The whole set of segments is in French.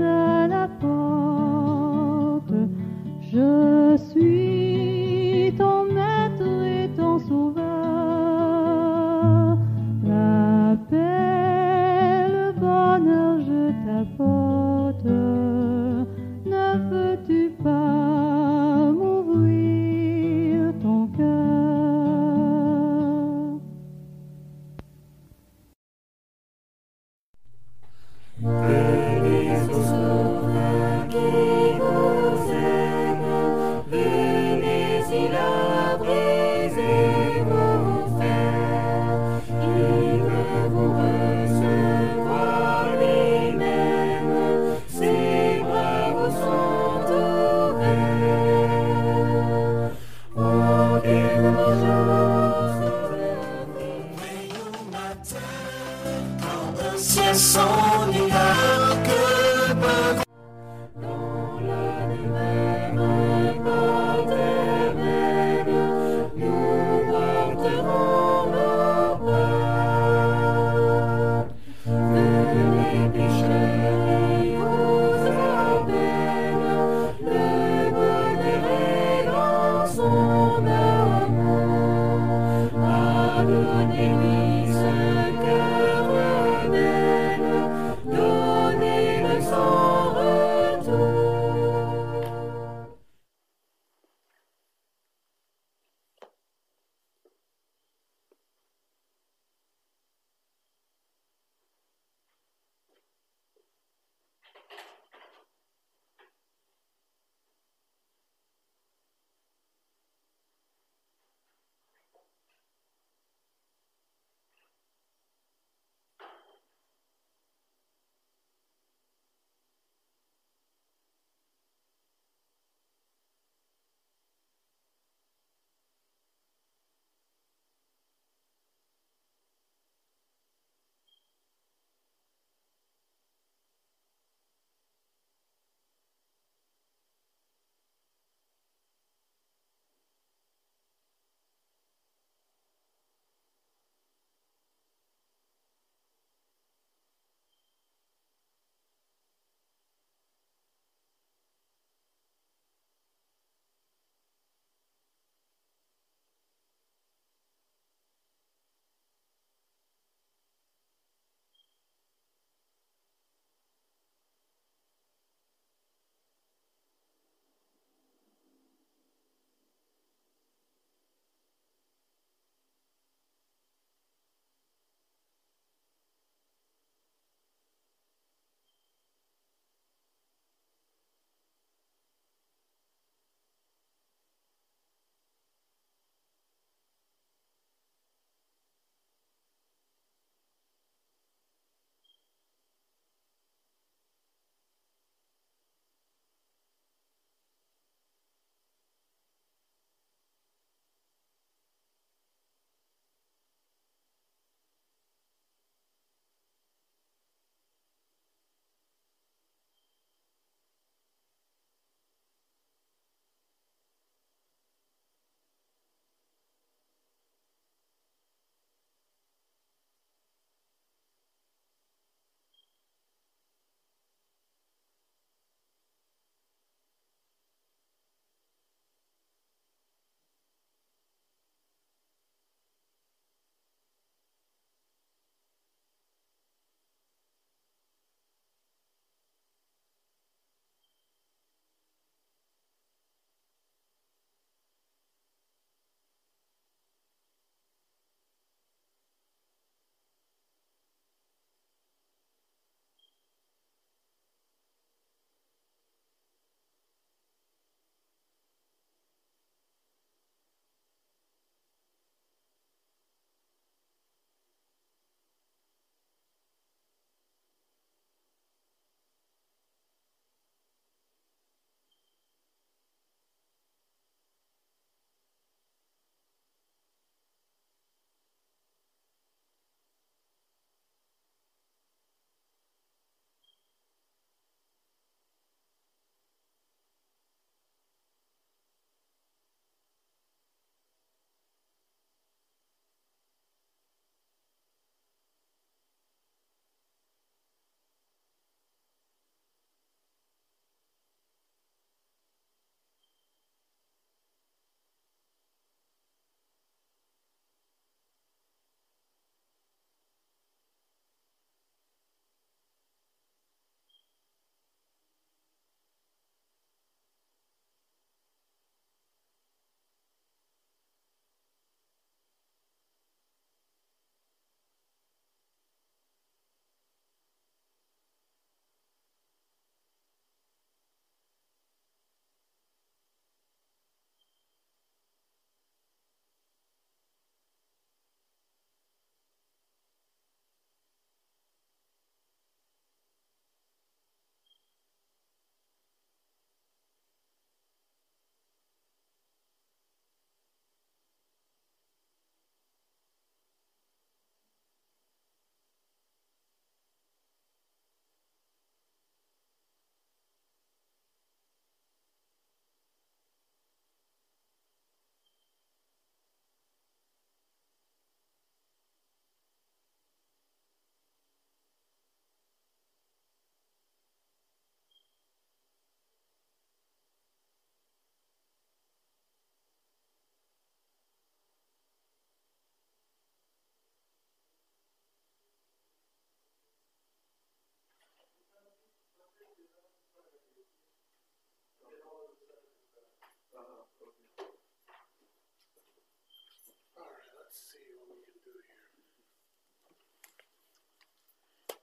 à la porte. Je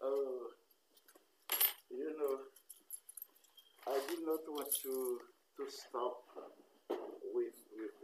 Uh, you know, I did not want to to stop with with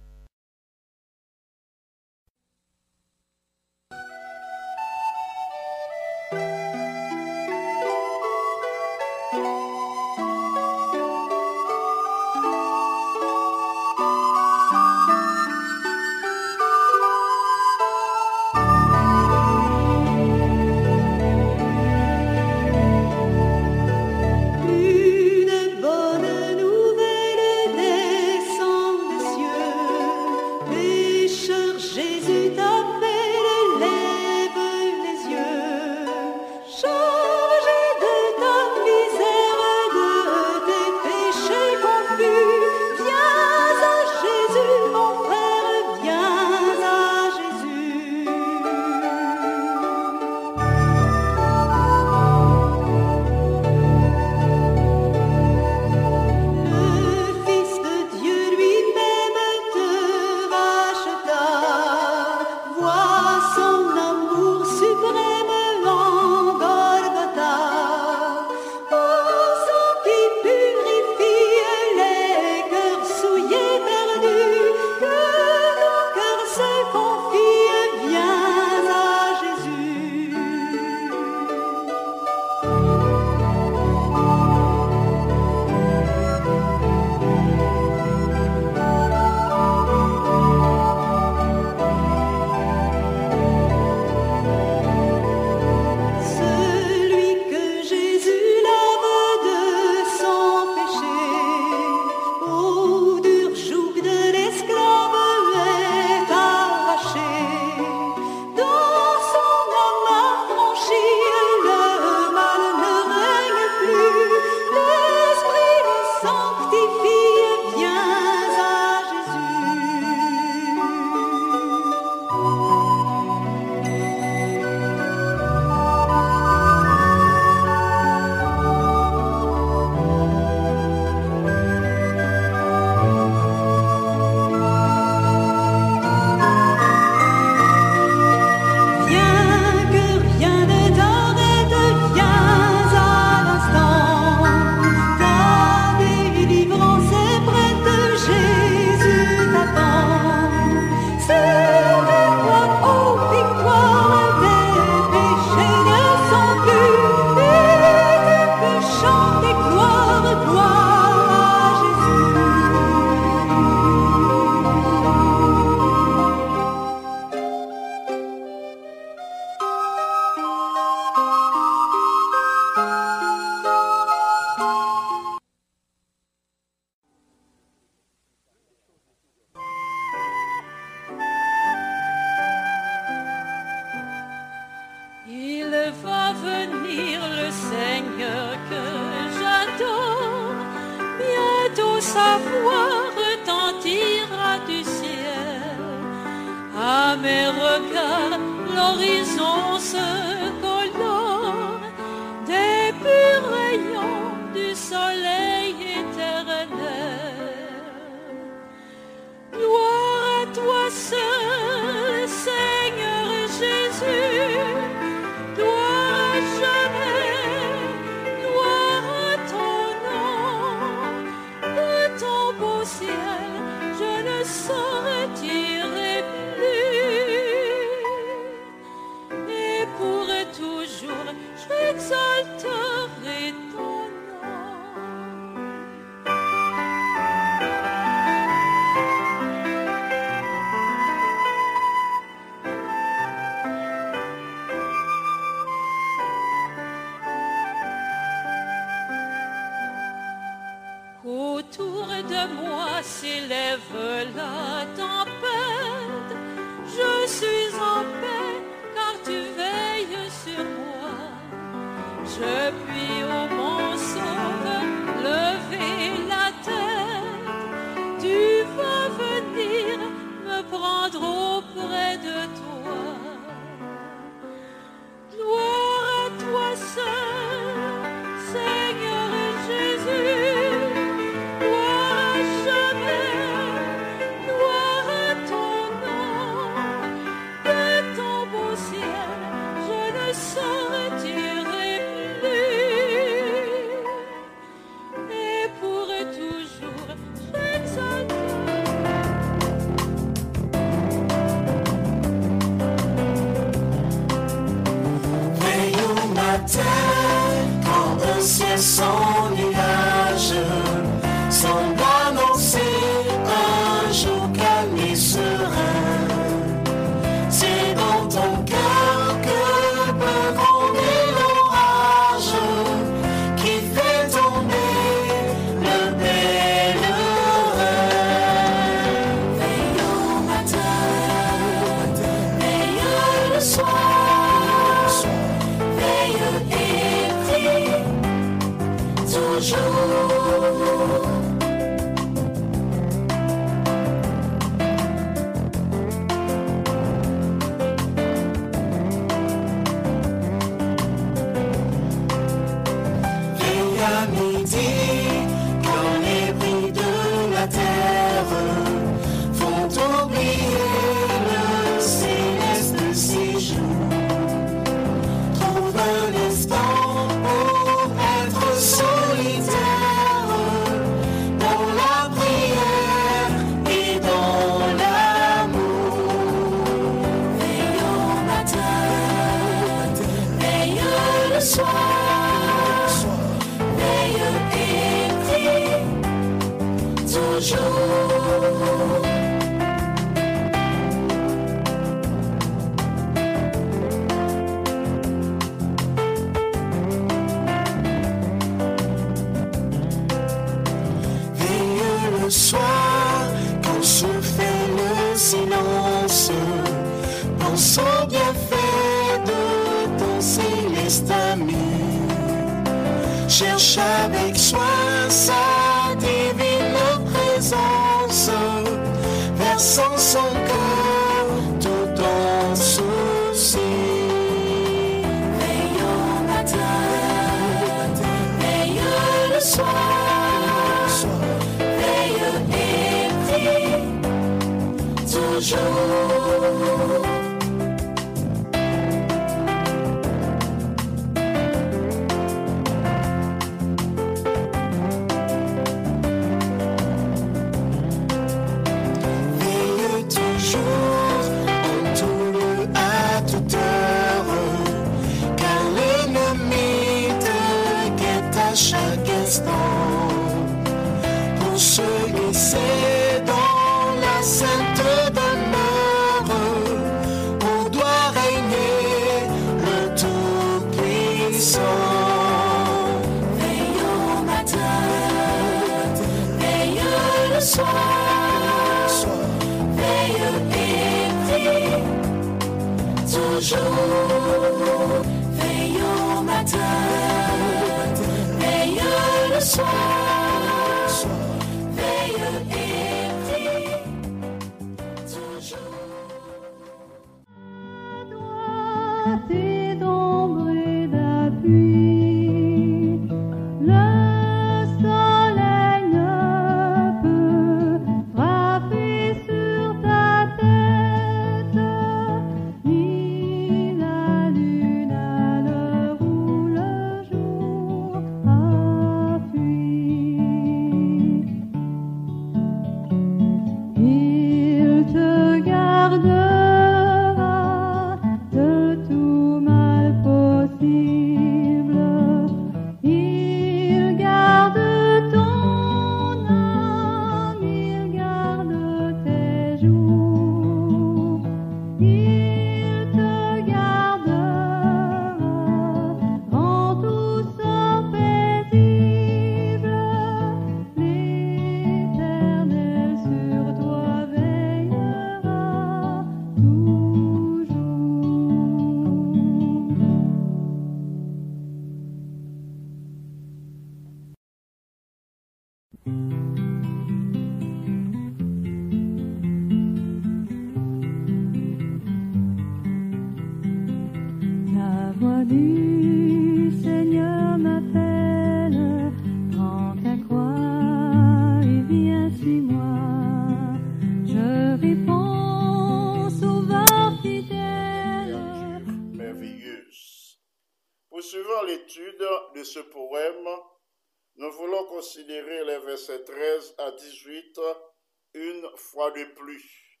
fois de plus.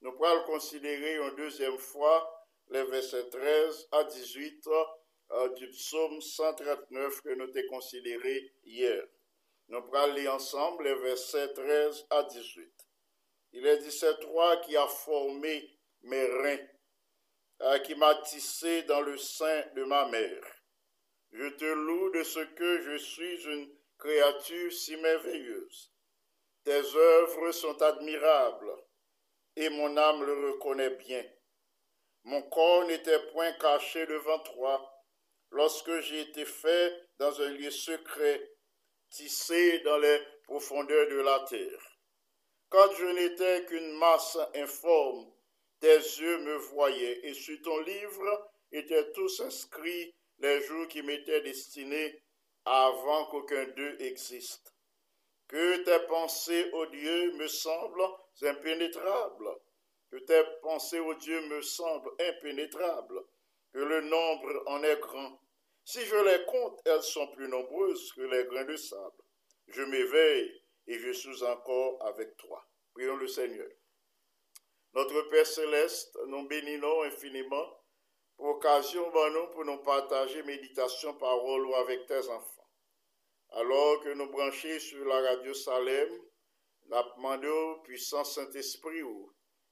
Nous pourrons considérer une deuxième fois les versets 13 à 18 euh, du psaume 139 que nous avons considéré hier. Nous pourrons lire ensemble les versets 13 à 18. Il est dit, c'est toi qui as formé mes reins euh, qui m'a tissé dans le sein de ma mère. Je te loue de ce que je suis une créature si merveilleuse. Tes œuvres sont admirables et mon âme le reconnaît bien. Mon corps n'était point caché devant toi lorsque j'ai été fait dans un lieu secret, tissé dans les profondeurs de la terre. Quand je n'étais qu'une masse informe, tes yeux me voyaient, et sur ton livre étaient tous inscrits les jours qui m'étaient destinés avant qu'aucun d'eux existe. Que tes pensées, ô Dieu, me semblent impénétrables, que tes pensées, ô Dieu, me semblent impénétrables, que le nombre en est grand. Si je les compte, elles sont plus nombreuses que les grains de sable. Je m'éveille et je suis encore avec toi. Prions le Seigneur. Notre Père céleste, nous bénissons infiniment pour occasion nous pour nous partager méditation, parole ou avec tes enfants. Alors que nous branchons sur la radio Salem, nous demandons au puissant Saint-Esprit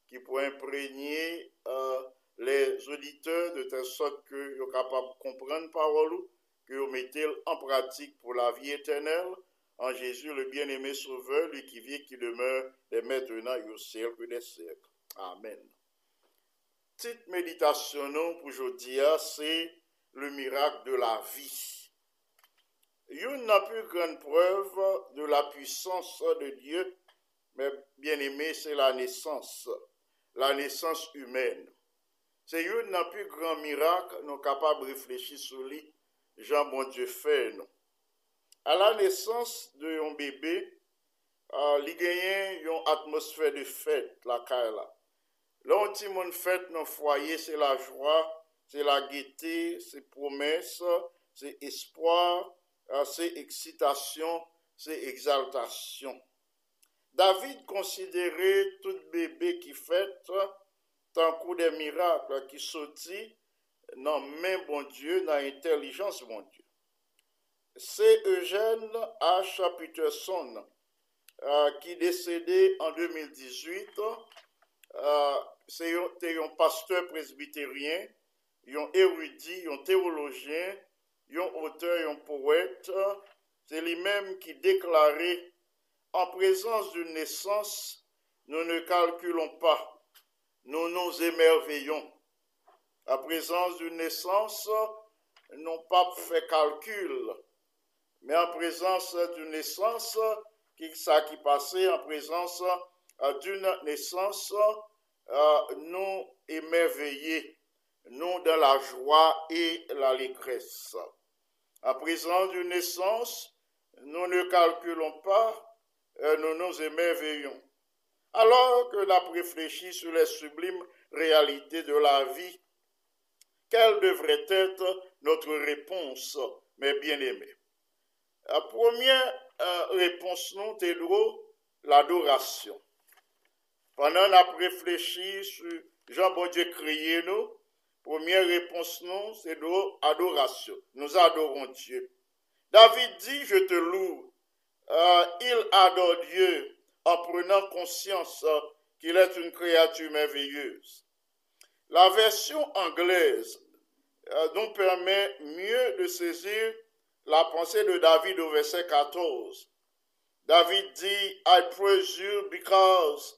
qui pourrait imprégner euh, les auditeurs de telle sorte que soient capables de comprendre parole ou que vous mettez en pratique pour la vie éternelle en Jésus le bien-aimé sauveur, lui qui vit, qui demeure dès maintenant et au siècle des siècles. Amen. Petite méditation pour aujourd'hui, c'est le miracle de la vie. Yon nan pu gran preuve de la puissance de Dieu, mais bien aimé, c'est la naissance, la naissance humaine. C'est yon nan pu gran miracle, non capable de réfléchir sous lui, Jean bon Dieu fait, non. A la naissance de yon bébé, uh, li genyen yon atmosfère de fête, la kaila. La. la yon ti moun fête nan foyer, c'est la joie, c'est la gaieté, c'est promesse, c'est espoir, c'est excitation, c'est exaltation. David considérait tout bébé qui fête tant coup des miracles qui sortit dans main bon Dieu, dans intelligence bon Dieu. C'est Eugène H. Peterson euh, qui décédé en 2018. Euh, c'est un pasteur presbytérien, un érudit, un théologien, un auteur, un poète. C'est lui-même qui déclarait en présence d'une naissance, nous ne calculons pas, nous nous émerveillons. En présence d'une naissance, n'ont pas fait calcul, mais en présence d'une naissance, qui, ça qui passait en présence euh, d'une naissance, euh, nous émerveillés, nous dans la joie et l'allégresse. En présence d'une naissance, nous ne calculons pas, euh, nous nous émerveillons. Alors que l'on réfléchit sur les sublimes réalités de la vie, quelle devrait être notre réponse, mes bien-aimés? La première euh, réponse, nous, c'est l'adoration. Pendant qu'on a réfléchi sur Jean bon Dieu créé nous, première réponse, nous, c'est l'adoration. Nous adorons Dieu. David dit, je te loue. Euh, il adore Dieu en prenant conscience euh, qu'il est une créature merveilleuse. La version anglaise euh, nous permet mieux de saisir la pensée de David au verset 14. David dit, I praise you because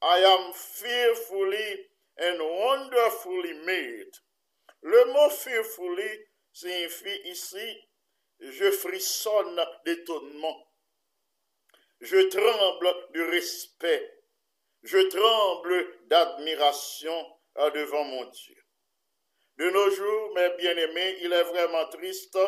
I am fearfully and wonderfully made. Le mot fearfully signifie ici je frissonne d'étonnement. Je tremble de respect. Je tremble d'admiration devant mon Dieu. De nos jours, mes bien-aimés, il est vraiment triste.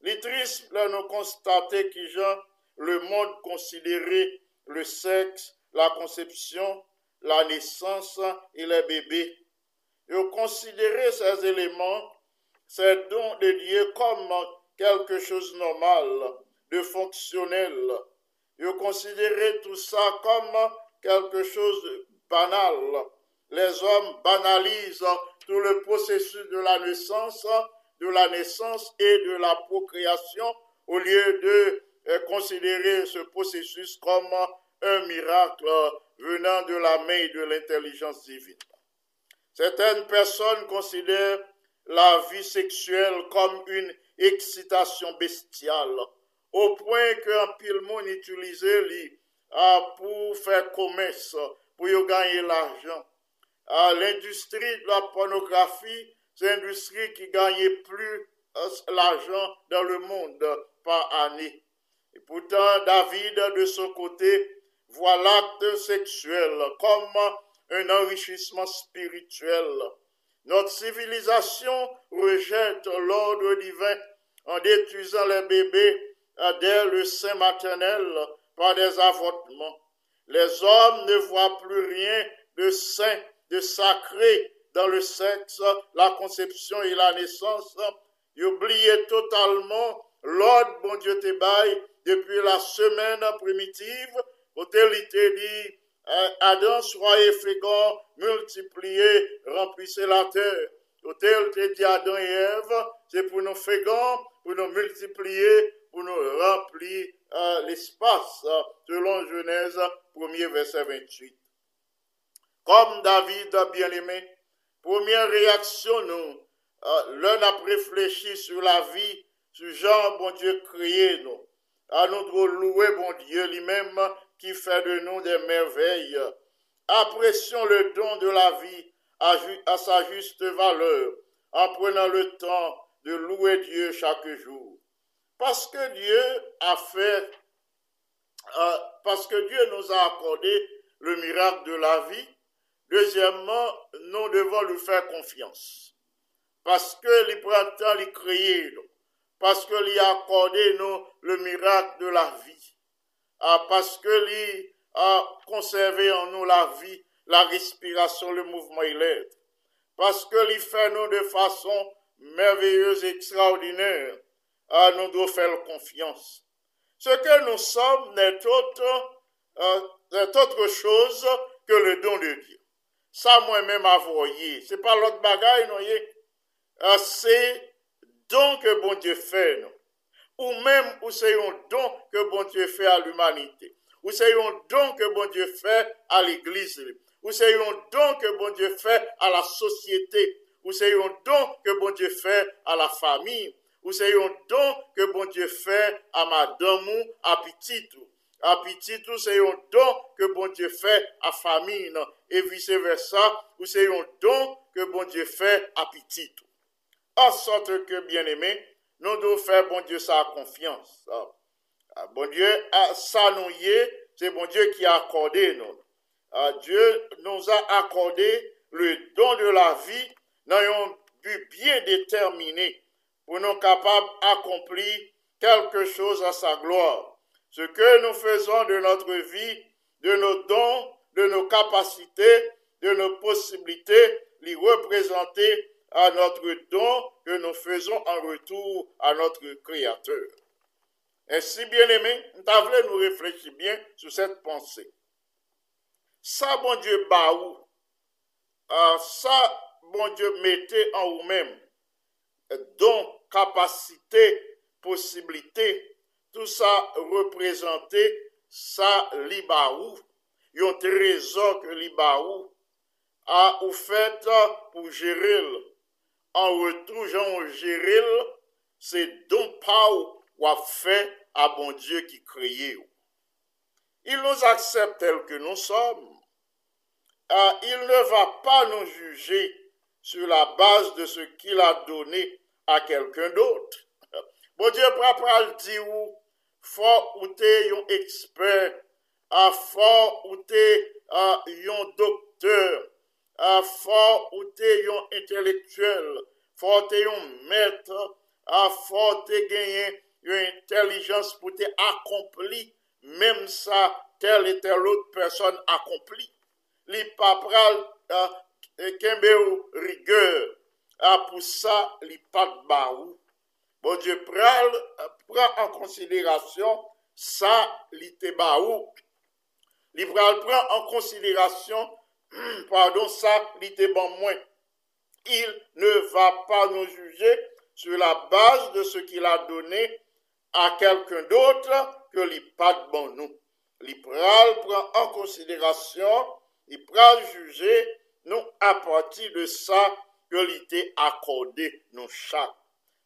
Il est triste de nous constater que le monde considérait le sexe, la conception, la naissance et les bébés. Et considérer ces éléments, ces dons de Dieu comme quelque chose de normal, de fonctionnel. Et considérer tout ça comme quelque chose de banal. Les hommes banalisent tout le processus de la naissance, de la naissance et de la procréation au lieu de euh, considérer ce processus comme un miracle venant de la main et de l'intelligence divine. Certaines personnes considèrent la vie sexuelle comme une excitation bestiale, au point qu'un pile monde utilisait pour faire commerce, pour y gagner l'argent. L'industrie de la pornographie, c'est une industrie qui gagnait plus euh, l'argent dans le monde par année. Et pourtant, David, de son côté, voit l'acte sexuel comme un enrichissement spirituel. Notre civilisation rejette l'ordre divin en détruisant les bébés dès le sein maternel par des avortements. Les hommes ne voient plus rien de saint, de sacré dans le sexe, la conception et la naissance. Ils oublient totalement l'ordre, bon Dieu te baille, depuis la semaine primitive, où il dit, Adam, soyez fécond, multipliez, remplissez la terre. Où te dit Adam et Ève, c'est pour nous fécond, pour nous multiplier, pour nous remplir euh, l'espace, selon Genèse 1er verset 28. Comme David bien-aimé, première réaction, nous, euh, l'un a réfléchi sur la vie, sur Jean, bon Dieu, créé nous. À nous louer, bon Dieu, lui-même, qui fait de nous des merveilles. Apprécions le don de la vie à, sa juste valeur, en prenant le temps de louer Dieu chaque jour. Parce que Dieu a fait, euh, parce que Dieu nous a accordé le miracle de la vie, deuxièmement, nous devons lui faire confiance. Parce que il le temps de créer, nous. parce que lui a accordé nous le miracle de la vie. Ah, paske li konserve an nou la vi, la respirasyon, le mouvman ilèd. Paske li fè nou de fason merveyeuse, ekstraordinèr, ah, nou do fèl konfians. Se ke nou som net otre euh, chose ke le don de Diyo. Sa mwen men m'avoye. Se pa lot bagay nou ye. Ah, Se don ke bon Diyo fè nou. Ou même où c'est un don que bon Dieu fait à l'humanité, ou c'est un don que bon Dieu fait à l'église, ou c'est un don que bon Dieu fait à la société, ou c'est un don que bon Dieu fait à la famille, ou c'est un don que bon Dieu fait à madame ou à petit À petit c'est un don que bon Dieu fait à famille, et vice versa, ou c'est un don que bon Dieu fait à petit en sorte que, bien aimé, nous devons faire, bon Dieu, sa confiance. Ah. Ah, bon Dieu, ah, ça nous c'est bon Dieu qui a accordé nous. Dieu nous a accordé le don de la vie dans un but bien déterminé pour nous capables d'accomplir quelque chose à sa gloire. Ce que nous faisons de notre vie, de nos dons, de nos capacités, de nos possibilités, les représenter à notre don que nous faisons en retour à notre Créateur. Ainsi, bien-aimé, nous voulons nous réfléchir bien sur cette pensée. Ça, bon Dieu, bah ou, euh, ah, ça, bon Dieu, mettez en vous-même, don, capacité, possibilité, tout ça représenté, ça, libaou, yon trésor que libaou a ah, ou fait pour gérer an retoujan ou jiril, se don pa ou wap fe a bon Diyo ki kriye ou. Il nous accepte tel que nous sommes. Ah, il ne va pas nous juger sur la base de ce qu'il a donné à quelqu'un d'autre. Bon Dieu, papa le dit ou, fort ou t'es un expert, ah, fort ou t'es ah, un docteur, for ou te yon intelektuel, for te yon metre, for te genyen yon intelijans pou te akompli, mem sa tel et tel out person akompli. Li papral kembe ou rigeur, pou sa li pat ba ou. Bon Dieu pral, pral an konsiderasyon sa li te ba ou. Li pral pral an konsiderasyon Hmm, pardon sa li te ban mwen. Il ne va pas nous juger sur la base de ce qu'il a donné à quelqu'un d'autre que li pat ban nou. Li pral pran an konsiderasyon, li pral juje nou apati de sa ke li te akorde nou chak.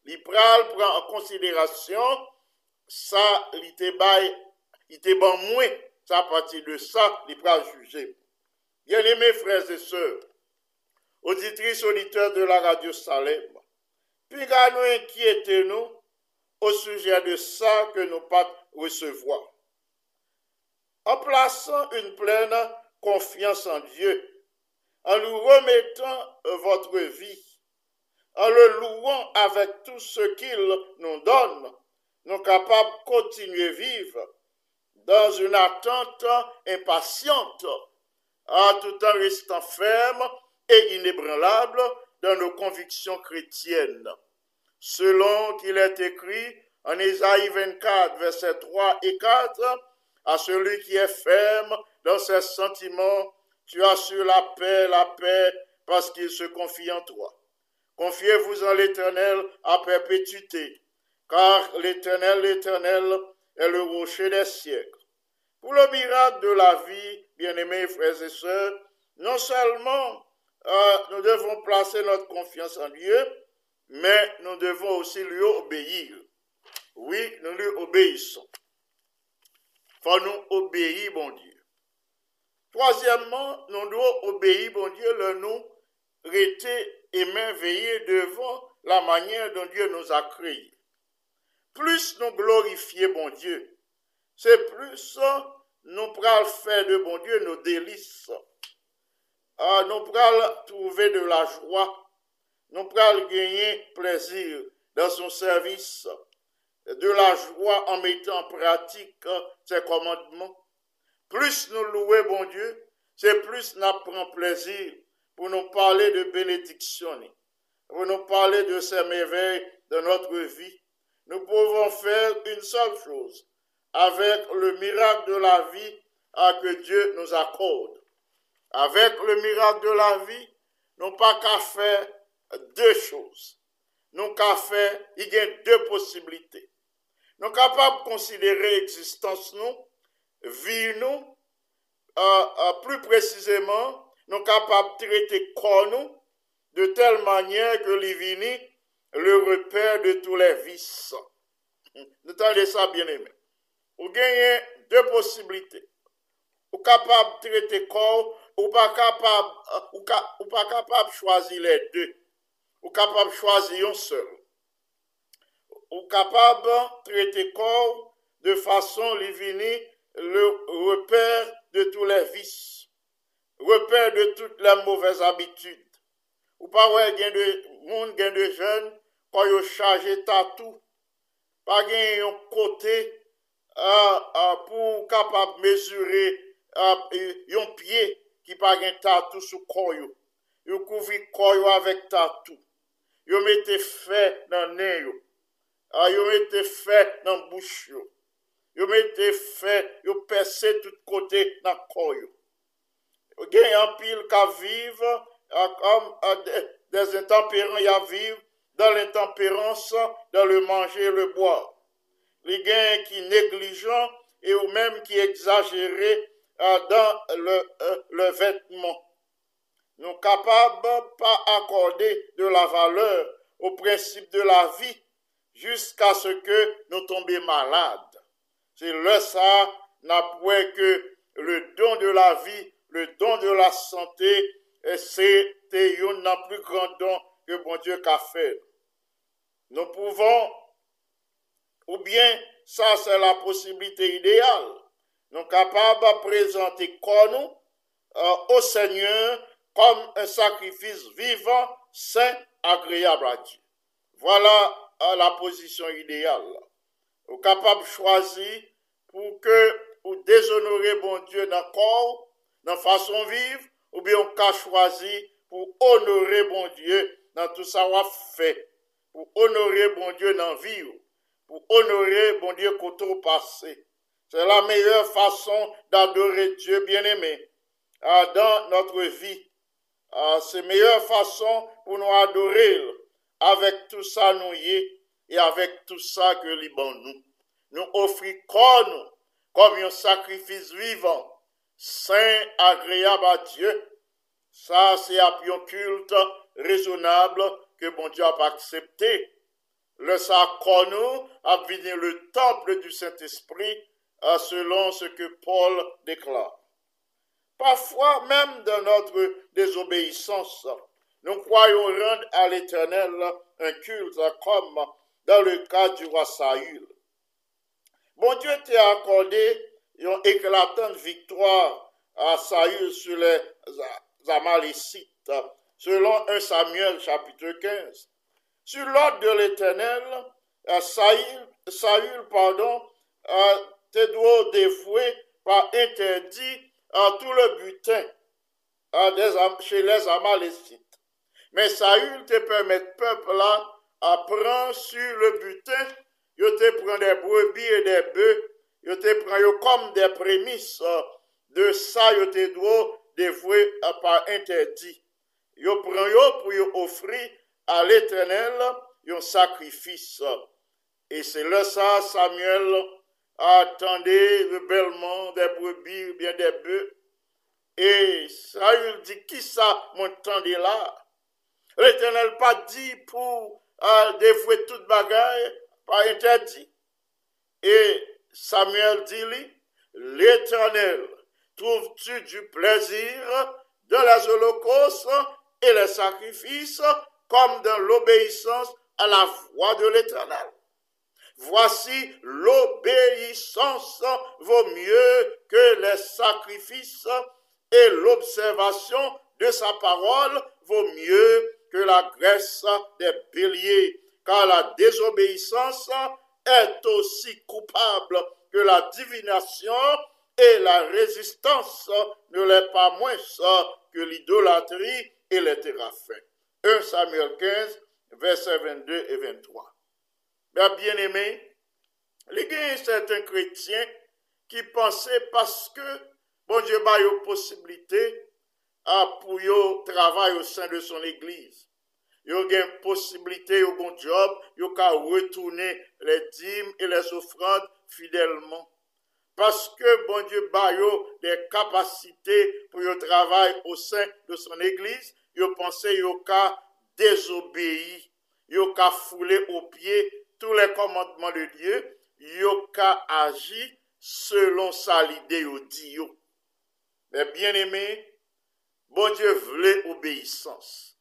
Li pral pran an konsiderasyon, sa li te bay, li te ban mwen, sa apati de sa li pral juje. Bien aimés frères et sœurs, auditrices, auditeurs de la radio Salem, puis nous inquiétez nous au sujet de ça que nous pas recevoir. En plaçant une pleine confiance en Dieu, en nous remettant votre vie, en le louant avec tout ce qu'il nous donne, nous capables de continuer à vivre dans une attente impatiente, tout en restant ferme et inébranlable dans nos convictions chrétiennes. Selon qu'il est écrit en Ésaïe 24, versets 3 et 4, à celui qui est ferme dans ses sentiments, tu as sur la paix, la paix, parce qu'il se confie en toi. Confiez-vous en l'Éternel à perpétuité, car l'Éternel, l'Éternel est le rocher des siècles. Pour le miracle de la vie, bien-aimés frères et sœurs, non seulement euh, nous devons placer notre confiance en Dieu, mais nous devons aussi lui obéir. Oui, nous lui obéissons. Faut nous obéir, bon Dieu. Troisièmement, nous devons obéir, bon Dieu, le nous rester et veiller devant la manière dont Dieu nous a créés. Plus nous glorifier, bon Dieu, c'est plus nous prenons faire de bon Dieu nos délices. Ah, nous prenons trouver de la joie. Nous prenons gagner plaisir dans son service. De la joie en mettant en pratique ses commandements plus nous louer bon Dieu, c'est plus nous prenons plaisir pour nous parler de bénédiction, pour nous parler de ces merveilles de notre vie. Nous pouvons faire une seule chose avec le miracle de la vie à que Dieu nous accorde. Avec le miracle de la vie, nous pas qu'à faire deux choses. Nous qu'à faire, il y a deux possibilités. Nous capables de considérer l'existence, nous, vie nous, euh, euh, plus précisément, nous capables de traiter corps nous de telle manière que l'ivini le repère de tous les vices. Vous entendez ça, bien aimé. Ou genyen de posibilite. Ou kapab trete kor, ou pa kapab, ou ka, ou pa kapab chwazi le de. Ou kapab chwazi yon sel. Ou kapab trete kor de fason li vini le repèr de tou le vis. Repèr de tout la mouvez abitud. Ou pa wè gen de moun, gen de jen, kon yo chaje tatou. Pa gen yon kote, pou kapab mesure e, yon pie ki pa gen tatou sou koyo. Yo kouvri koyo avèk tatou. Yo mette fè nan nen yo. Yo mette fè nan bouch yo. Yo mette fè, yo perse tout kote nan koyo. Gen yon pil ka vive, kom des intemperans ya vive, dan l'intemperans, dan le manje, le boar. Les gens qui négligent et ou même qui exagérés euh, dans le, euh, le vêtement. Nous capables pas accorder de la valeur au principe de la vie jusqu'à ce que nous tombions malades. C'est là ça n'a point que le don de la vie, le don de la santé, et c'est un plus grand don que bon Dieu qu'a fait. Nous pouvons, ou bien sa se la posibilite ideal, nou kapab prezante kon nou euh, ou seigneur kom un sakrifis vivan, sen, agreyab a di. Vwala euh, la posisyon ideal. Ou kapab chwazi pou ke ou dezonore bon Diyo nan kor, nan fason viv, ou bi ou ka chwazi pou onore bon Diyo nan tout sa waf fe, pou onore bon Diyo nan viv. Pour honorer bon Dieu au passé. C'est la meilleure façon d'adorer Dieu bien-aimé euh, dans notre vie. Euh, C'est la meilleure façon pour nous adorer avec tout ça nous y et avec tout ça que Liban nous. Nous offrons comme un sacrifice vivant, saint, agréable à Dieu. Ça, c'est un culte raisonnable que bon Dieu a accepté. Le nous a venu le temple du Saint-Esprit euh, selon ce que Paul déclare. Parfois, même dans notre désobéissance, nous croyons rendre à l'Éternel un culte comme dans le cas du roi Saül. Bon Dieu t'a accordé une éclatante victoire à Saül sur les Amalécites, selon 1 Samuel chapitre 15. Sur l'ordre de l'Éternel, euh, Saül, Saül pardon, euh, te doit dévouer par interdit à tout le butin chez les Amalécites. Mais Saül te permet peuple là à prendre sur le butin, yo te prend des brebis et des bœufs, yo te prend yo comme des prémices euh, de ça yo te doit dévoué par interdit. Yo prend yo pour yo offrir a l'Eternel yon sakrifis. E se le sa Samuel atande rebelman de brebi ou bien de be. E sa yon di ki sa moun tande la. L'Eternel pa di pou euh, devwe tout bagay pa interdi. E Samuel di li, l'Eternel trouve-tu du plezir de la zolokos e le sakrifis comme dans l'obéissance à la voix de l'éternel? Voici l'obéissance vaut mieux que les sacrifices et l'observation de sa parole vaut mieux que la graisse des béliers, car la désobéissance est aussi coupable que la divination et la résistance ne l'est pas moins que l'idolâtrie et les téraphins. 1 Samuel 15, versets 22 et 23. Mais bien aimé, les gars, certains chrétiens qui pensaient parce que bon Dieu a une possibilité à pour yo travail au sein de son église. Yo une possibilité, yo bon job, yo ka retourner les dîmes et les offrandes fidèlement. Parce que bon Dieu a yo des capacités pour yo travail au sein de son église, yo pensait yo ka désobéir, yo ka fouler aux pieds tous les commandements de Dieu, yo ka agi selon sa l'idée yo. Mais bien aimé, bon Dieu voulait obéissance.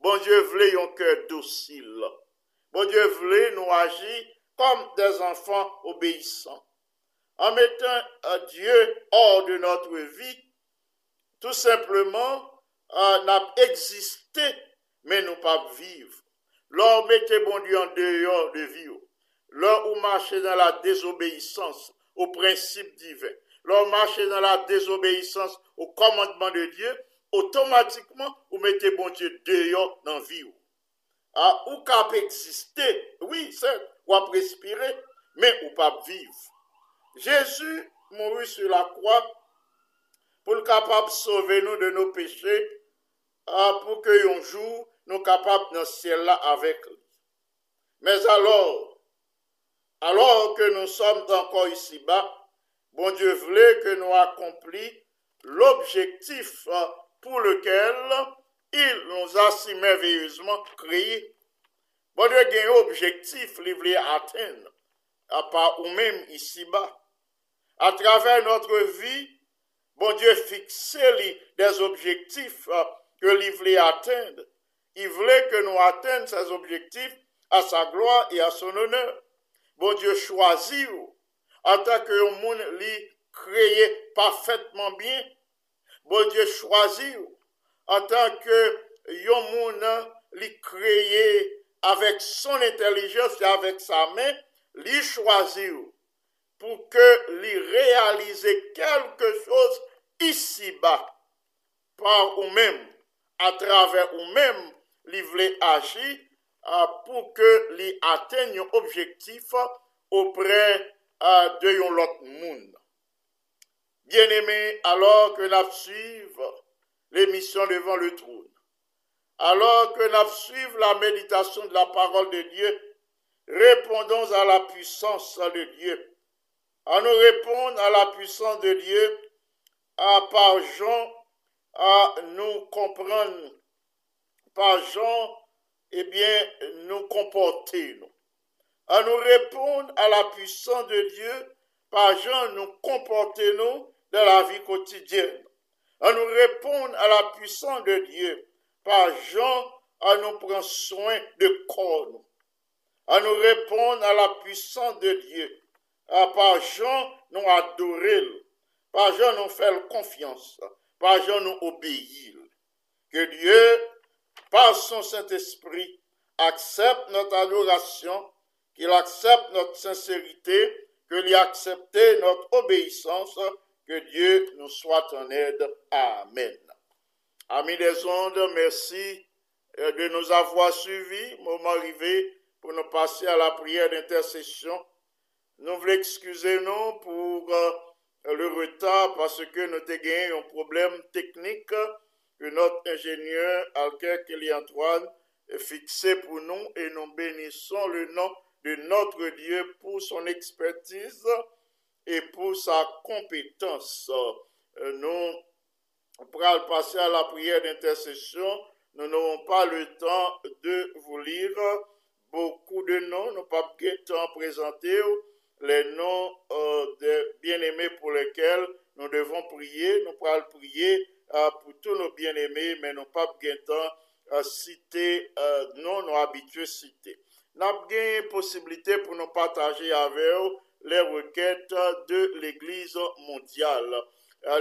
Bon Dieu voulait un cœur docile. Bon Dieu voulait nous agir comme des enfants obéissants. En mettant Dieu hors de notre vie, tout simplement, euh, n'a existé, mais nous pas vivre. L'homme mettez bon Dieu en dehors de vie. L'homme ou marchez dans la désobéissance au principe divin. L'homme marchez dans la désobéissance au commandement de Dieu, automatiquement, vous mettez bon Dieu dehors dans la vie. Ah, ou cap exister, oui, c'est, ou à respirer, mais ou pas vivre. Jésus mourut sur la croix capable de sauver nous de nos péchés, pour que un jour nous capables dans ce ciel-là avec lui. Mais alors, alors que nous sommes encore ici-bas, bon Dieu voulait que nous accomplissions l'objectif euh, pour lequel il nous a si merveilleusement créés. Bon Dieu a un objectif, il voulait atteindre, à part ou même ici-bas. À travers notre vie, bon Dieu fixait des objectifs euh, que il voulait atteindre. Il voulait que nous atteignions ces objectifs à sa gloire et à son honneur. Bon Dieu choisit en tant que un monde créé parfaitement bien. Bon Dieu choisit en tant que un monde créé avec son intelligence et avec sa main, li choisit ou, pour que li réalise quelque chose ici-bas par ou même, à travers ou même, li voulait agir euh, pour que li atteigne un objectif auprès euh, de yon lot monde. Bien-aimé, alors que nous suivons l'émission devant le trône, alors que nous suivons la méditation de la parole de Dieu, répondons à la puissance de Dieu. À nous répondre à la puissance de Dieu, à par Jean, à nous comprendre, par Jean, eh bien, nous comporter, nous. À nous répondre à la puissance de Dieu, par Jean, nous comporter, nous, dans la vie quotidienne. À nous répondre à la puissance de Dieu, par Jean, à nous prendre soin de corps, nous. À nous répondre à la puissance de Dieu, à par Jean, nous adorer, par Jean, nous faire confiance, par nous obéir. Que Dieu par son Saint-Esprit, accepte notre adoration, qu'il accepte notre sincérité, qu'il accepte notre obéissance, que Dieu nous soit en aide. Amen. Amis des ondes, merci euh, de nous avoir suivis. Moment arrivé pour nous passer à la prière d'intercession. Nous voulons excuser nous pour euh, le retard parce que nous avons gagné un problème technique que notre ingénieur Alker Kelly Antoine fixé pour nous et nous bénissons le nom de notre Dieu pour son expertise et pour sa compétence. Euh, Nous pourrons passer à la prière d'intercession. Nous n'aurons pas le temps de vous lire beaucoup de noms. Nous n'avons pas le temps de présenter les noms euh, des bien-aimés pour lesquels nous devons prier. Nous pourrons prier euh, pour tous nos bien-aimés, mais nous pas bien temps euh, citer non nous habitués citer. Nous avons une possibilité pour nous partager avec vous les requêtes de l'Église mondiale.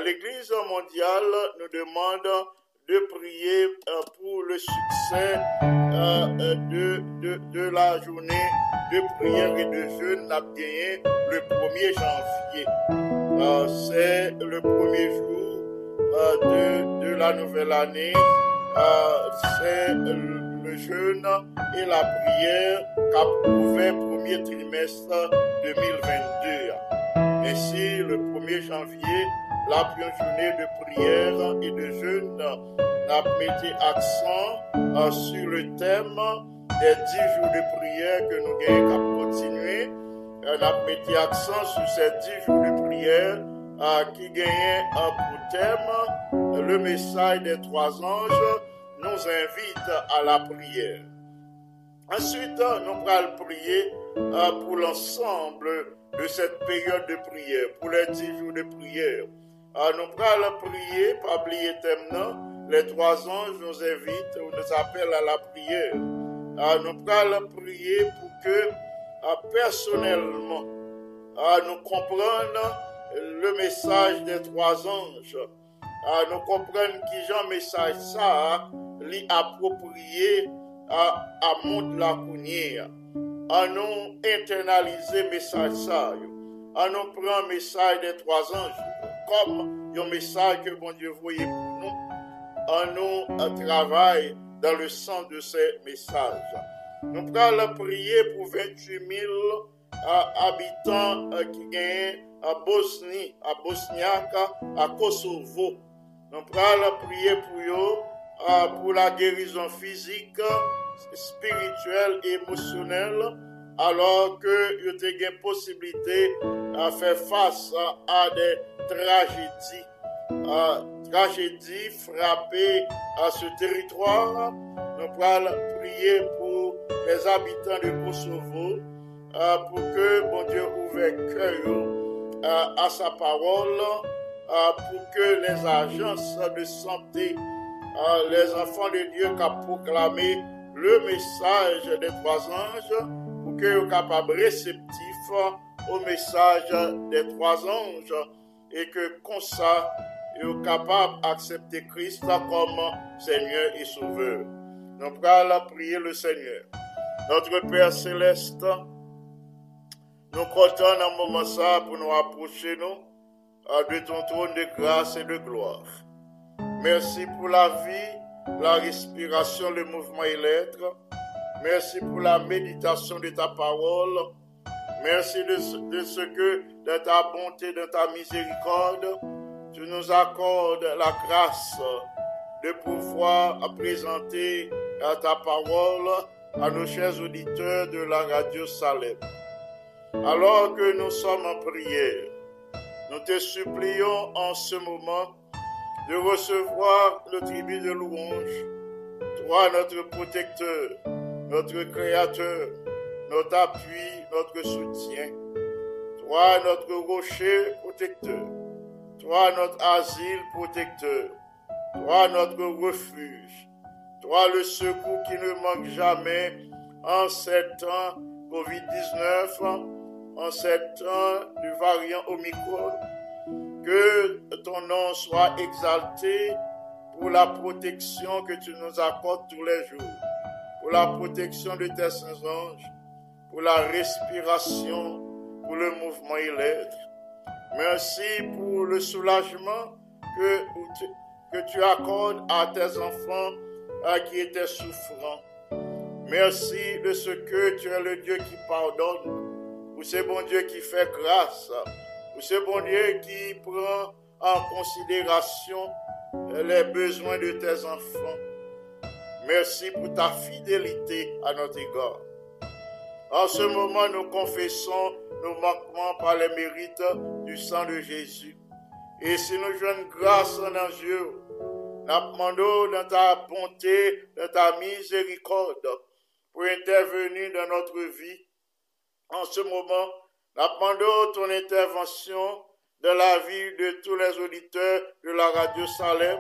L'Église mondiale nous demande de prier euh, pour le succès euh, euh, de, de, la journée de prière et de jeûne n'a gagné le 1er janvier. C'est le premier jour de, la nouvelle année. C'est le jeûne et la prière qu'a ouvert premier trimestre 2022. Ainsi, le 1er janvier, la journée de prière et de jeûne a mis accent euh, sur le thème des 10 jours de prière que nous gagnons qu'à continuer. On a mis accent sur ces 10 jours de prière euh, qui gagnent euh, pour thème le message des trois anges nous invite à la prière. Ensuite, nous allons prier pour l'ensemble de cette période de prière, pour les dix jours de prière. Euh, nous allons prier, pas oublier thème, les trois anges nous invitent ou nous appellent à la prière. Ah, nous allons prier pour que ah, personnellement ah, nous comprenions le message des trois anges. Nous comprenons qui Jean message ça lui approprié à, à monde la counière. À nous internaliser message ça. À nous prendre message des trois anges comme un message que bon Dieu voyait pour nous. À nous travail dans le sens de ces messages. Nous allons prier pour 28 000 euh, habitants euh, qui gagnent à Bosnie, à Bosniaque, à Kosovo. Nous allons prier pour eux, euh, pour la guérison physique, spirituelle et émotionnelle, alors que ils ont une possibilité à faire face à, à des tragédies, à tragédies frappées à ce territoire. Nous allons prier pour les habitants de Kosovo, euh, pour que bon Dieu ouvre cœur euh, à sa parole, euh, pour que les agences de santé, les enfants de Dieu qui ont proclamé le message des trois anges, soient capables réceptifs au message des trois anges et que comme ça, ils soient capables d'accepter Christ comme Seigneur et Sauveur. Nous allons prier le Seigneur. Notre Père céleste, nous dans un moment ça pour nous approcher nous euh, de ton trône de grâce et de gloire. Merci pour la vie, la respiration, le mouvement et l'être. Merci pour la méditation de ta parole. Merci de ce, que, de ta bonté, de ta miséricorde, tu nous accordes la grâce de pouvoir présenter ta parole à nos chers auditeurs de la radio Salem. Alors que nous sommes en prière, nous te supplions en ce moment de recevoir le tribut de louange. Toi, notre protecteur, notre créateur, notre appui, notre soutien. Toi, notre rocher protecteur. Toi, notre asile protecteur. Toi, notre refuge. Toi, le secours qui ne manque jamais en ces temps Covid-19, en ces temps du variant Omicron. Que ton nom soit exalté pour la protection que tu nous accordes tous les jours, pour la protection de tes saints anges, pour la respiration, pour le mouvement et l'être. Merci pour le soulagement que, que tu accordes à tes enfants à qui étaient souffrants. Merci de ce que tu es le Dieu qui pardonne, ou c'est bon Dieu qui fait grâce, ou c'est bon Dieu qui prend en considération les besoins de tes enfants. Merci pour ta fidélité à notre égard. En ce moment, nous confessons nos manquements par les mérites du sang de Jésus. Et si nous jouons grâce dans Dieu, nous demandons dans ta bonté, dans ta miséricorde, pour intervenir dans notre vie. En ce moment, nous demandons ton intervention dans la vie de tous les auditeurs de la radio Salem,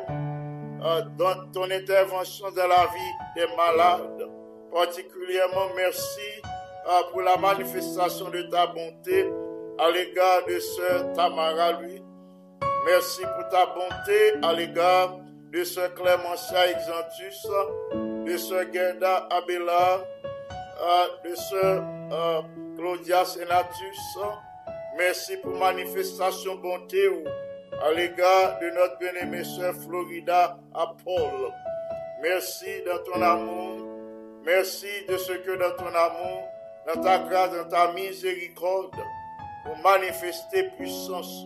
dans ton intervention dans la vie des malades. Particulièrement, merci euh, pour la manifestation de ta bonté à l'égard de sœur Tamara, lui. Merci pour ta bonté à l'égard de sœur Clémentia Exantus, de sœur Gerda Abelard, euh, de sœur euh, Claudia Senatus. Merci pour manifestation bonté à l'égard de notre bien-aimée sœur Florida Paul. Merci dans ton amour. Merci de ce que dans ton amour, dans ta grâce, dans ta miséricorde, pour manifester puissance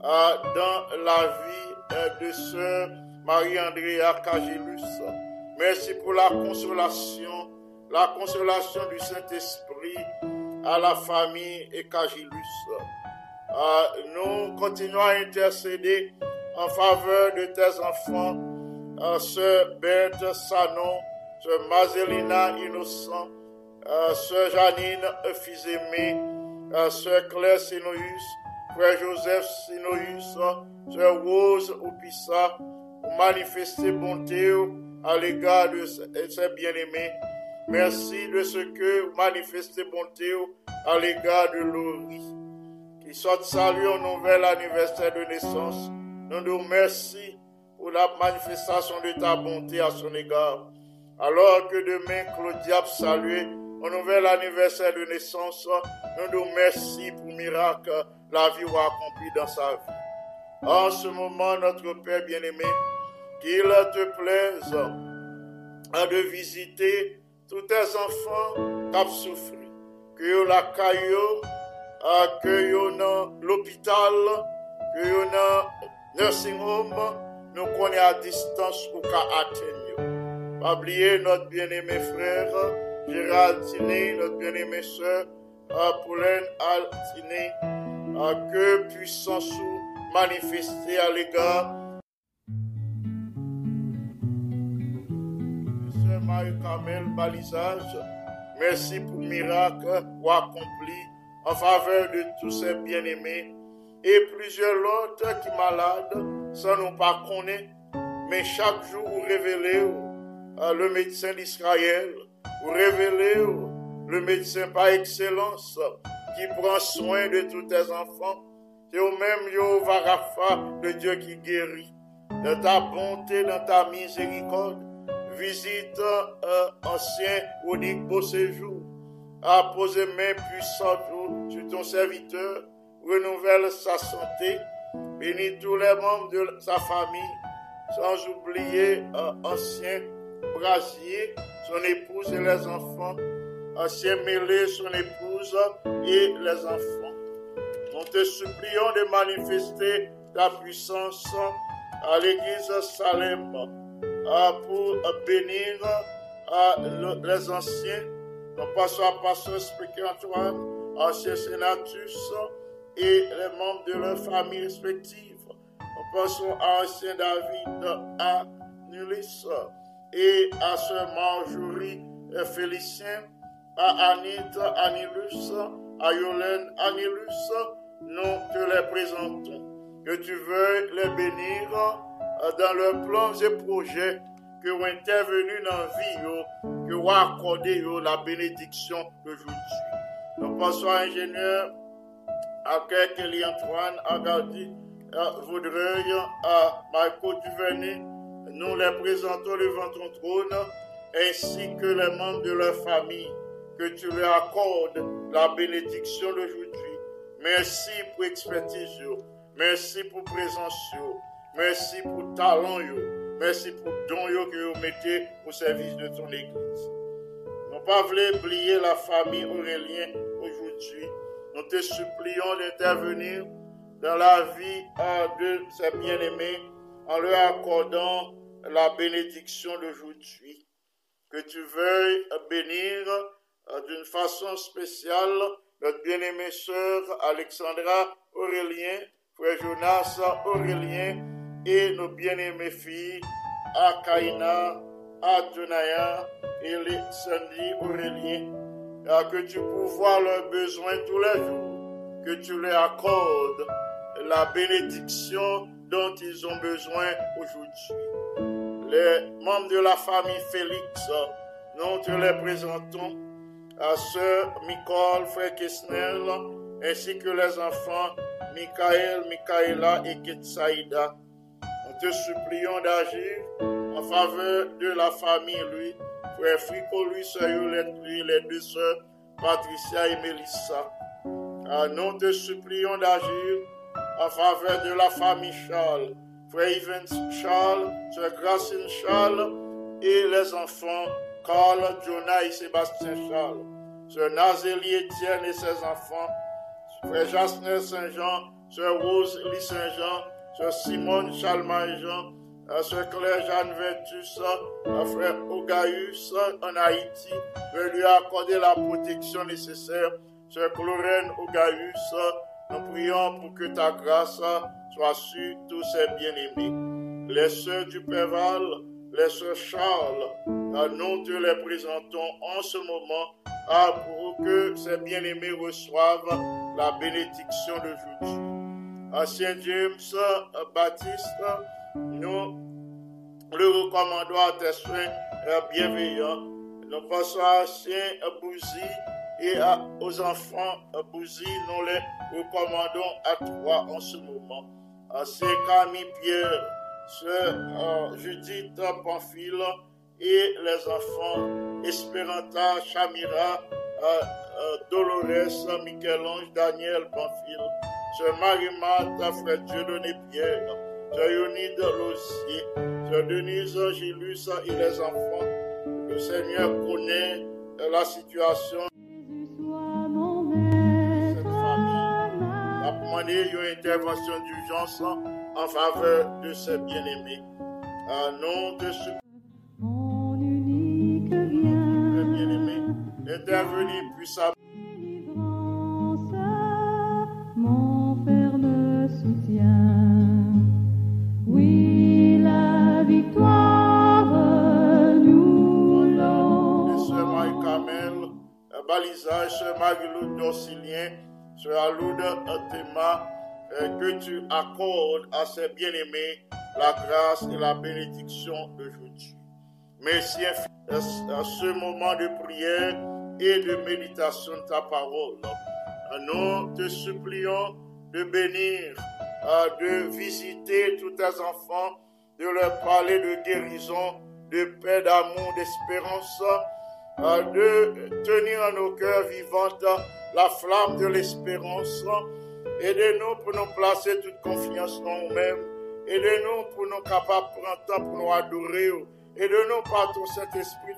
dans la vie euh, de sœur Marie-Andrea Cagilus. Merci pour la consolation, la consolation du Saint-Esprit à la famille et Cagilus. Euh, nous continuons à intercéder en faveur de tes enfants, euh, sœur Berthe Sanon, sœur Mazelina Innocent, euh, sœur Janine euh, sœur Claire Sinoïus, frère Joseph Sinoïus, sœur Rose Opissa, manifester bonté à l'égard de ses bien-aimés. Merci de ce que manifestez bonté à l'égard de Laurie, qui soit salué au nouvel anniversaire de naissance. Nous nous remercions pour la manifestation de ta bonté à son égard. Alors que demain, Claudia saluer au nouvel anniversaire de naissance, nous nous remercions pour miracle, la vie accomplie dans sa vie. En ce moment, notre Père bien-aimé, qu'il te plaise de visiter tous tes enfants qui ont souffert, que la caillou, que yo dans l'hôpital, que yo dans nursing home, nous connaissons à distance pour qu'à atteindre. Pas oublier notre bien-aimé frère, Gérald Tiné, notre bien-aimé soeur, Pauline Altiné, que puissance manifester à l'égard. Sœur Marie-Carmel Balisage, merci pour le miracle ou accompli en faveur de tous ces bien-aimés et plusieurs autres qui malades, sans nous pas connaître, mais chaque jour vous révélez le médecin d'Israël, vous révélez le médecin par excellence qui prend soin de tous tes enfants. C'est au même Jéhovah Rapha, le Dieu qui guérit. De ta bonté, dans ta miséricorde, visite euh, ancien ou beau séjour. À poser main puissante sur ton serviteur, renouvelle sa santé, bénis tous les membres de sa famille, sans oublier euh, ancien brasier, son épouse et les enfants, ancien mêlé, son épouse et les enfants. Nous te supplions de manifester ta puissance à l'église Salem pour bénir les anciens, à pasteur Spécial Antoine, ancien sénatus et les membres de leurs familles respectives. Nous passons à ancien David, à Nulis et à sœur Marjorie Félicien, à Anita Anilus, à Yolène Anilus, nous te les présentons. Que tu veuilles les bénir dans leurs plans et projets que vous intervenus dans la vie, que vous accordé la bénédiction d'aujourd'hui. Nous passons à ingénieur, à Kelly Antoine, à Gardi, à Vaudreuil, à Marco Duvernay. Nous les présentons devant ton trône, ainsi que les membres de leur famille, que tu leur accordes la bénédiction d'aujourd'hui. Merci pour expertise, merci pour présence, merci pour talent, merci pour don que vous mettez au service de ton église. Nous pas voulu oublier la famille Aurélien Nous te supplions d'intervenir dans la vie de ces bien-aimés en leur accordant la bénédiction d'aujourd'hui. Que tu veuilles bénir d'une façon spéciale notre bien-aimée sœur Alexandra Aurélien, frère Jonas Aurélien et nos bien-aimées filles Akaina, Adonaya et les Sandy Aurélien. Que tu pourvois leurs besoins tous les jours, que tu leur accordes la bénédiction dont ils ont besoin aujourd'hui. Les membres de la famille Félix, nous te les présentons à sœur Nicole, frère Kesnel, ainsi que les enfants Michael, Michaela et Ketsaïda. Nous te supplions d'agir en faveur de la famille, lui, frère Frico, lui, lui, les deux sœurs Patricia et Melissa. Nous te supplions d'agir en faveur de la famille Charles, frère Evans Charles, sœur Gracine Charles et les enfants Carl, Jonah et Sébastien Charles, Sœur Nazélie Étienne et ses enfants, Frère Jasner Saint-Jean, Sœur Rose Lee Saint-Jean, Sœur Simone Chalman-Jean, Sœur Claire Jeanne Ventus, Frère Ogaïus en Haïti, veut lui accorder la protection nécessaire. Sœur Chlorène Ogaïus, nous prions pour que ta grâce soit sur tous ces bien-aimés. Les sœurs du Péval, les sœurs Charles, nous te les présentons en ce moment pour que ces bien-aimés reçoivent la bénédiction d'aujourd'hui. Ancien James Baptiste, nous le recommandons à tes soins euh, bienveillants. Nous pensons à Chien Bouzy et à- aux enfants euh, Bouzy. Nous les recommandons à toi en ce moment. Euh, C'est Camille Pierre, Sœur euh, Judith Pamphile et les enfants Esperanta, Chamira, euh, euh, Dolores, Michel-Ange, Daniel Pamphile, Sœur Marie-Marthe, Frère Dieudonné Pierre, Sœur Yonide Lossier, Sœur Denise Gilus et les enfants. Le Seigneur connaît la situation de cette famille. ma a demandé une intervention d'urgence en faveur de ses bien-aimés. À nom de ce mon unique bien-aimé, bien. intervenir puissamment balisage, Sœur Marie-Loude d'Orsilien, Sœur Aloude Théma, euh, que tu accordes à ces bien-aimés la grâce et la bénédiction d'aujourd'hui. Merci à ce moment de prière et de méditation de ta parole. Nous te supplions de bénir, euh, de visiter tous tes enfants, de leur parler de guérison, de paix, d'amour, d'espérance, de tenir en nos cœurs vivantes la flamme de l'espérance. Aidez-nous pour nous placer toute confiance en nous-mêmes. Aidez-nous pour nous capables de prendre temps pour nous adorer. Aidez-nous par ton Saint-Esprit.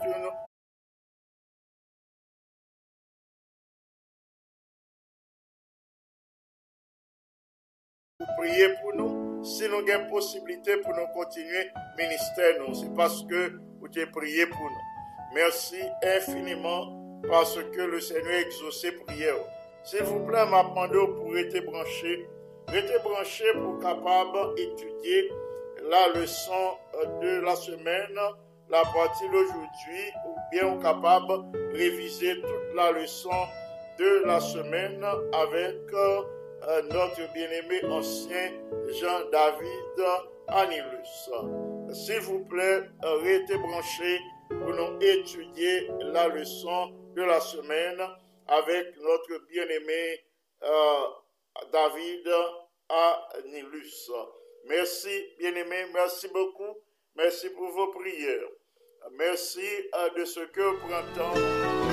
prier pour nous. Si nous avons possibilité pour nous continuer ministère, nous, c'est parce que vous avez prié pour nous. Merci infiniment parce que le Seigneur exaucé prière. S'il vous plaît, m'a pour être branché. Restez branché pour capable étudier la leçon de la semaine, la partie d'aujourd'hui, ou bien capable réviser toute la leçon de la semaine avec euh, notre bien-aimé ancien Jean-David Anilus. S'il vous plaît, euh, restez branchés pour nous étudier la leçon de la semaine avec notre bien-aimé euh, David Anilus. Merci, bien-aimé, merci beaucoup. Merci pour vos prières. Merci euh, de ce que vous prenez temps